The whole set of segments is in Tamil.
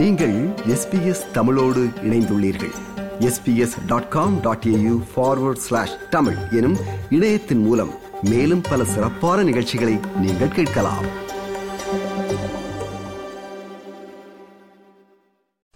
நீங்கள் எஸ்பிஎஸ் தமிழோடு இணைந்துள்ளீர்கள். SBS dot com dot AU forward slash Tamil எனும் இணையத்தின் மூலம் மேலும் பல சிறப்பான நிகழ்ச்சிகளை நீங்கள் கேட்கலாம்.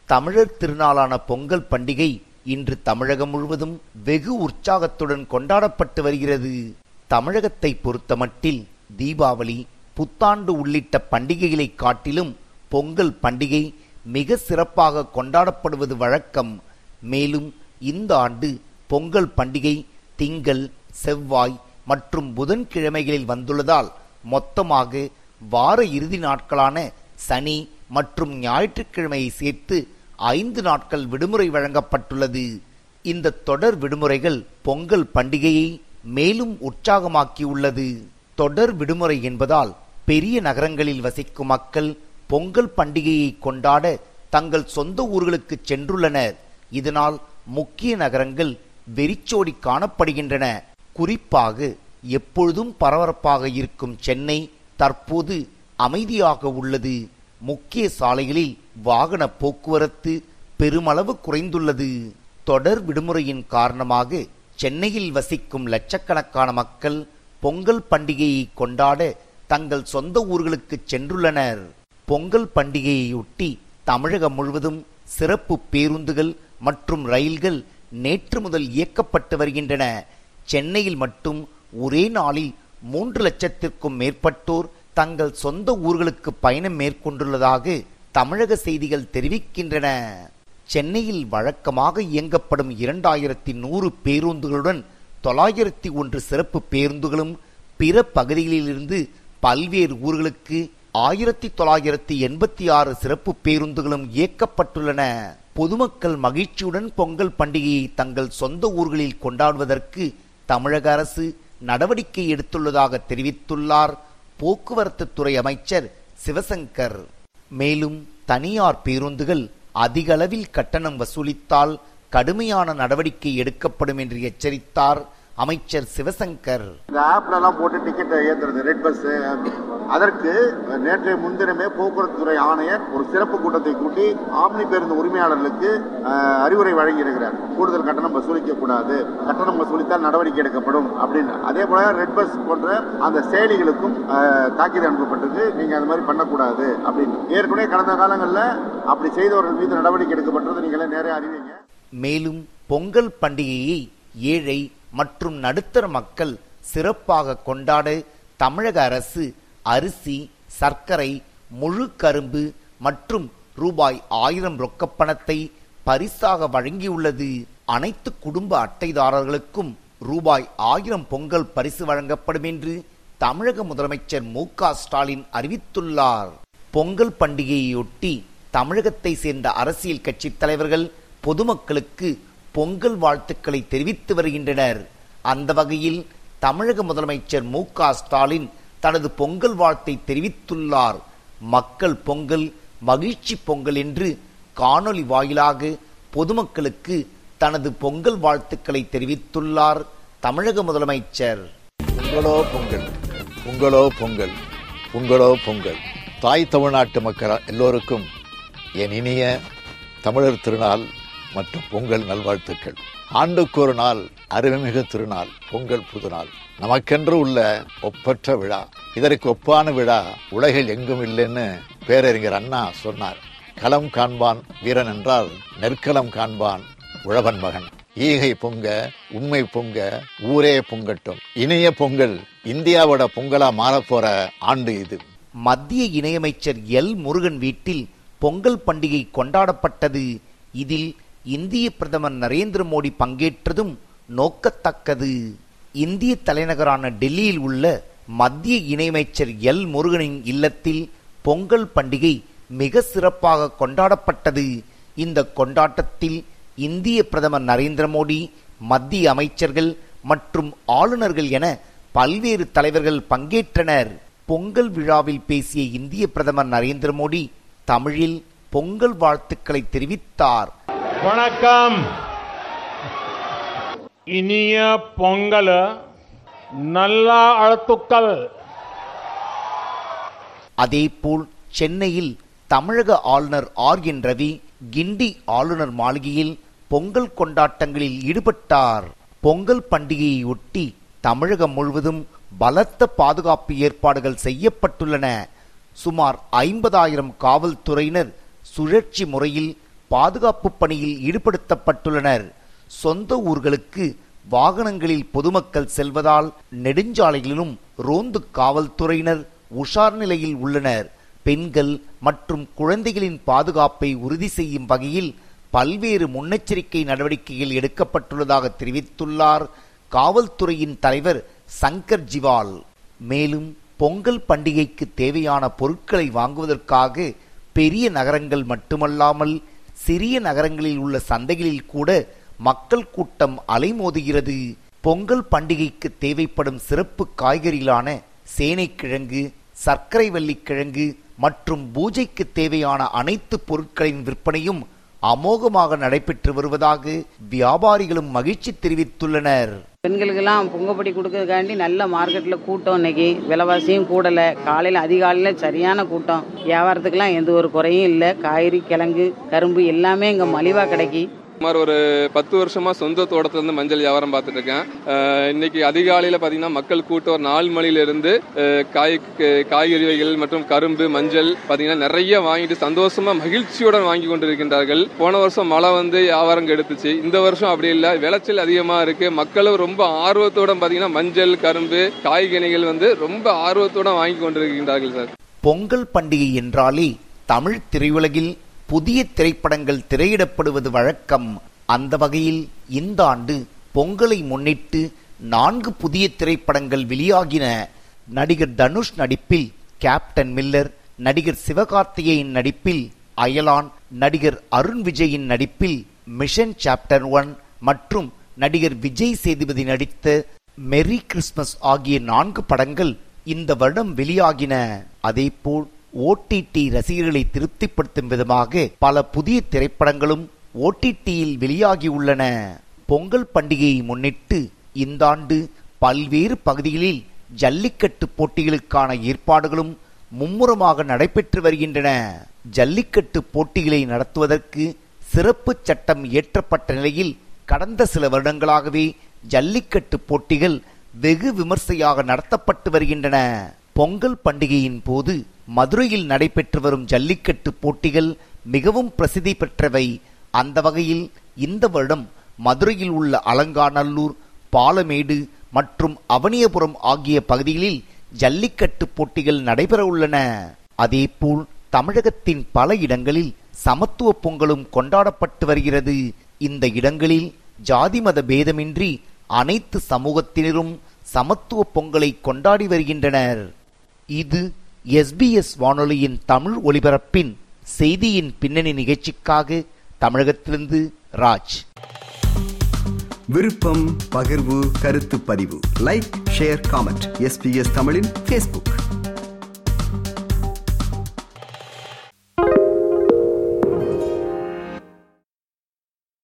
தமிழர் திருநாளான பொங்கல் பண்டிகை இன்று தமிழகம் முழுவதும் வெகு உற்சாகத்துடன் கொண்டாடப்பட்டு வருகிறது. தமிழகத்தை பொறுத்தமட்டில் தீபாவளி புத்தாண்டு உள்ளிட்ட பண்டிகைகளை காட்டிலும் பொங்கல் பண்டிகை மிக சிறப்பாக கொண்டாடப்படுவது வழக்கம். மேலும் இந்த ஆண்டு பொங்கல் பண்டிகை திங்கள் செவ்வாய் மற்றும் புதன்கிழமைகளில் வந்துள்ளதால் மொத்தமாக வார இறுதி நாட்களான சனி மற்றும் ஞாயிற்றுக்கிழமையை சேர்த்து ஐந்து நாட்கள் விடுமுறை வழங்கப்பட்டுள்ளது. இந்த தொடர் விடுமுறைகள் பொங்கல் பண்டிகையை மேலும் உற்சாகமாக்கியுள்ளது. தொடர் விடுமுறை என்பதால் பெரிய நகரங்களில் வசிக்கும் மக்கள் பொங்கல் பண்டிகையை கொண்டாட தங்கள் சொந்த ஊர்களுக்கு சென்றுள்ளனர் இதனால் முக்கிய நகரங்கள் வெறிச்சோடி காணப்படுகின்றன. குறிப்பாக எப்பொழுதும் பரபரப்பாக இருக்கும் சென்னை தற்போது அமைதியாக உள்ளது. முக்கிய சாலைகளில் வாகன போக்குவரத்து பெருமளவு குறைந்துள்ளது. தொடர் விடுமுறையின் காரணமாக சென்னையில் வசிக்கும் லட்சக்கணக்கான மக்கள் பொங்கல் பண்டிகையை கொண்டாட தங்கள் சொந்த ஊர்களுக்கு சென்றுள்ளனர். பொங்கல் பண்டிகையையொட்டி தமிழகம் முழுவதும் சிறப்பு பேருந்துகள் மற்றும் ரயில்கள் நேற்று முதல் இயக்கப்பட்டு வருகின்றன. சென்னையில் மட்டும் ஒரே நாளில் மூன்று லட்சத்திற்கும் மேற்பட்டோர் தங்கள் சொந்த ஊர்களுக்கு பயணம் மேற்கொண்டுள்ளதாக தமிழக செய்திகள் தெரிவிக்கின்றன. சென்னையில் வழக்கமாக இயங்கப்படும் இரண்டாயிரத்தி நூறு பேருந்துகளுடன் தொள்ளாயிரத்தி ஒன்று சிறப்பு பேருந்துகளும் பிற பகுதிகளிலிருந்து பல்வேறு ஊர்களுக்கு ஆயிரத்தி தொள்ளாயிரத்தி எண்பத்தி ஆறு சிறப்பு பேருந்துகளும் இயக்கப்பட்டுள்ளன. பொதுமக்கள் மகிழ்ச்சியுடன் பொங்கல் பண்டிகையை தங்கள் சொந்த ஊர்களில் கொண்டாடுவதற்கு தமிழக அரசு நடவடிக்கை எடுத்துள்ளதாக தெரிவித்துள்ளார் போக்குவரத்து துறை அமைச்சர் சிவசங்கர். மேலும் தனியார் பேருந்துகள் அதிக அளவில் கட்டணம் வசூலித்தால் கடுமையான நடவடிக்கை எடுக்கப்படும் என்று எச்சரித்தார் அமைச்சர் சிவசங்கர். இந்த ஆப்ல எல்லாம் போட்டு டிக்கெட் ஏத்துறது ரெட் பஸ் அதற்கு நேற்றைய முன்தினமே போக்குவரத்து துறை ஆணையர் ஒரு சிறப்பு கூட்டத்தை கூட்டி ஆம்னி பேருந்து உரிமையாளர்களுக்கு அறிவுரை வழங்கி இருக்கிறார் கூடுதல் கட்டணம் வசூலிக்க கூடாது. கட்டணம் வசூலித்தால் நடவடிக்கை எடுக்கப்படும் அப்படின்னு. அதே போல ரெட் பஸ் போன்ற அந்த செயலிகளுக்கும் தாக்கீது அனுப்பப்பட்டது நீங்க அந்த மாதிரி பண்ணக்கூடாது அப்படின்னு. ஏற்கனவே கடந்த காலங்களில் அப்படி செய்தவர்கள் மீது நடவடிக்கை எடுக்கப்பட்டது நீங்களே நேரே அறிவிங்க. மேலும் பொங்கல் பண்டிகையை ஏழை மற்றும் நடுத்தர மக்கள் சிறப்பாக கொண்டாட தமிழக அரசு அரிசி சர்க்கரை முழு கரும்பு மற்றும் ரூபாய் ஆயிரம் ரொக்கப்பணத்தை பரிசாக வழங்கியுள்ளது. அனைத்து குடும்ப அட்டைதாரர்களுக்கும் ரூபாய் ஆயிரம் பொங்கல் பரிசு வழங்கப்படும் என்று தமிழக முதலமைச்சர் மு ஸ்டாலின் அறிவித்துள்ளார். பொங்கல் பண்டிகையொட்டி தமிழகத்தை சேர்ந்த அரசியல் கட்சி தலைவர்கள் பொதுமக்களுக்கு பொங்கல் வாழ்த்துக்களை தெரிவித்து வருகின்றனர். அந்த வகையில் தமிழக முதலமைச்சர் மு ஸ்டாலின் தனது பொங்கல் வாழ்த்தை தெரிவித்துள்ளார். மக்கள் பொங்கல் மகிழ்ச்சி பொங்கல் என்று காணொளி வாயிலாக பொதுமக்களுக்கு தனது பொங்கல் வாழ்த்துக்களை தெரிவித்துள்ளார் தமிழக முதலமைச்சர். பொங்கலோ பொங்கல் பொங்கலோ பொங்கல் பொங்கலோ பொங்கல். தாய் தமிழ்நாட்டு மக்கள் எல்லோருக்கும் என் இனிய தமிழர் திருநாள் மற்றும் பொங்கல் நல்வாழ்த்துக்கள். ஆண்டுக்கு ஒரு நாள் அருமைமிகு திருநாள் பொங்கல் புதுநாள் நமக்கென்று உள்ள ஒப்பற்ற விழா. இதற்கு ஒப்பான விழா உலகில் எங்கும் இல்லைன்னு பேரறிஞர் அண்ணா சொன்னார். களம் காண்பான் வீரன் என்றால் நெற்களம் காண்பான் உழவன் மகன். ஈகை பொங்க உண்மை பொங்க ஊரே பொங்கட்டும். இணைய பொங்கல் இந்தியாவோட பொங்கலா மாறப்போற ஆண்டு இது. மத்திய இணையமைச்சர் எல். முருகன் வீட்டில் பொங்கல் பண்டிகை கொண்டாடப்பட்டது. இதில் இந்திய பிரதமர் நரேந்திர மோடி பங்கேற்றதும் நோக்கத்தக்கது. இந்திய தலைநகரான டெல்லியில் உள்ள மத்திய இணையமைச்சர் எல். முருகனின் இல்லத்தில் பொங்கல் பண்டிகை மிக சிறப்பாக கொண்டாடப்பட்டது. இந்த கொண்டாட்டத்தில் இந்திய பிரதமர் நரேந்திர மோடி மத்திய அமைச்சர்கள் மற்றும் ஆளுநர்கள் என பல்வேறு தலைவர்கள் பங்கேற்றனர். பொங்கல் விழாவில் பேசிய இந்திய பிரதமர் நரேந்திர மோடி தமிழில் பொங்கல் வாழ்த்துக்களை தெரிவித்தார். வணக்கம். இனிய பொங்கல் நல்ல அழுத்துக்கள். அதேபோல் சென்னையில் தமிழக ஆளுநர் ஆர் என் ரவி கிண்டி ஆளுநர் மாளிகையில் பொங்கல் கொண்டாட்டங்களில் ஈடுபட்டார். பொங்கல் பண்டிகையை ஒட்டி தமிழகம் முழுவதும் பலத்த பாதுகாப்பு ஏற்பாடுகள் செய்யப்பட்டுள்ளன. சுமார் ஐம்பதாயிரம் காவல்துறையினர் சுழற்சி முறையில் பாதுகாப்பு பணியில் ஈடுபடுத்தப்பட்டுள்ளனர். சொந்த ஊர்களுக்கு வாகனங்களில் பொதுமக்கள் செல்வதால் நெடுஞ்சாலைகளிலும் ரோந்து காவல்துறையினர் உஷார் நிலையில் உள்ளனர். பெண்கள் மற்றும் குழந்தைகளின் பாதுகாப்பை உறுதி செய்யும் வகையில் பல்வேறு முன்னெச்சரிக்கை நடவடிக்கைகள் எடுக்கப்பட்டுள்ளதாக தெரிவித்துள்ளார் காவல்துறையின் தலைவர் சங்கர் ஜிவால். மேலும் பொங்கல் பண்டிகைக்கு தேவையான பொருட்களை வாங்குவதற்காக பெரிய நகரங்கள் மட்டுமல்லாமல் சிறிய நகரங்களில் உள்ள சந்தைகளில் கூட மக்கள் கூட்டம் அலைமோதுகிறது. பொங்கல் பண்டிகைக்கு தேவைப்படும் சிறப்பு காய்கறிகளான சேனைக்கிழங்கு சர்க்கரை வள்ளிக்கிழங்கு மற்றும் பூஜைக்கு தேவையான அனைத்து பொருட்களின் விற்பனையும் அமோகமாக நடைபெற்று வருவதாக வியாபாரிகளும் மகிழ்ச்சி தெரிவித்துள்ளனர். பெண்களுக்கெல்லாம் பொங்கப்படி கொடுக்கறதுக்காண்டி நல்ல மார்க்கெட்டில் கூட்டம் இன்னைக்கு. விலைவாசியும் கூடலை. காலையில் அதிகாலையில் சரியான கூட்டம். வியாபாரத்துக்கெல்லாம் எந்த ஒரு குறையும் இல்லை. காய்கறி கிழங்கு கரும்பு எல்லாமே இங்கே மலிவாக கிடைக்கி சுமார் ஒரு பத்து வருஷமா சொந்த தோட்டத்துல இருந்து மஞ்சள் வியாபாரம் பார்த்துட்டு இருக்கேன் இன்னைக்கு அதிகாலையில பாத்தீங்கன்னா மக்கள் கூட்டம் ஒரு நாலு மணில இருந்து காய் காய்கறி வகைகள் மற்றும் கரும்பு மஞ்சள் பாத்தீங்கன்னா நிறைய வாங்கிட்டு சந்தோஷமா மகிழ்ச்சியுடன் வாங்கி கொண்டிருக்கின்றார்கள். போன வருஷம் மழை வந்து வியாபாரம் கெடுத்துச்சு. இந்த வருஷம் அப்படி இல்லை. விளைச்சல் அதிகமா இருக்கு. மக்களும் ரொம்ப ஆர்வத்தோட பாத்தீங்கன்னா மஞ்சள் கரும்பு காய்கனிகள் வந்து ரொம்ப ஆர்வத்தோட வாங்கி கொண்டிருக்கின்றார்கள் சார். பொங்கல் பண்டிகை என்றாலே தமிழ் திரையுலகில் புதிய திரைப்படங்கள் திரையிடப்படுவது வழக்கம் அந்த வகையில் இந்த ஆண்டு பொங்கலை முன்னிட்டு நான்கு புதிய திரைப்படங்கள் வெளியாகின. நடிகர் தனுஷ் நடிப்பில் கேப்டன் மில்லர் நடிகர் சிவகார்த்திகேயன் நடிப்பில் அயலான் நடிகர் அருண் விஜயின் நடிப்பில் மிஷன் சாப்டர் ஒன் மற்றும் நடிகர் விஜய் சேதுபதி நடித்த மெரி கிறிஸ்மஸ் ஆகிய நான்கு படங்கள் இந்த வருடம் வெளியாகின. அதேபோல் ஓடிடி ரசிகர்களை திருப்திப்படுத்தும் விதமாக பல புதிய திரைப்படங்களும் ஓடிடியில் வெளியாகியுள்ளன பொங்கல் பண்டிகையை முன்னிட்டு இந்த ஆண்டு பல்வேறு பகுதிகளில் ஜல்லிக்கட்டு போட்டிகளுக்கான ஏற்பாடுகளும் மும்முரமாக நடைபெற்று வருகின்றன. ஜல்லிக்கட்டு போட்டிகளை நடத்துவதற்கு சிறப்பு சட்டம் இயற்றப்பட்ட நிலையில் கடந்த சில வருடங்களாகவே ஜல்லிக்கட்டு போட்டிகள் வெகு விமர்சையாக நடத்தப்பட்டு வருகின்றன. பொங்கல் பண்டிகையின் போது மதுரையில் நடைபெற்று வரும் ஜல்லிக்கட்டு போட்டிகள் மிகவும் பிரசித்தி பெற்றவை. அந்த வகையில் இந்த வருடம் மதுரையில் உள்ள அலங்காநல்லூர் பாலமேடு மற்றும் அவனியபுரம் ஆகிய பகுதிகளில் ஜல்லிக்கட்டு போட்டிகள் நடைபெற உள்ளன. அதேபோல் தமிழகத்தின் பல இடங்களில் சமத்துவ பொங்கலும் கொண்டாடப்பட்டு வருகிறது. இந்த இடங்களில் ஜாதி மத பேதமின்றி அனைத்து சமூகத்தினரும் சமத்துவ பொங்கலை கொண்டாடி வருகின்றனர். இது எஸ்பிஎஸ் வானொலியின் தமிழ் ஒலிபரப்பின் செய்தியின் பின்னணி நிகழ்ச்சிக்காக தமிழகத்திலிருந்து ராஜ். விருப்பம் பகிர்வு கருத்து பதிவு. லைக் ஷேர் காமெண்ட் எஸ்பிஎஸ் தமிழின் பேஸ்புக்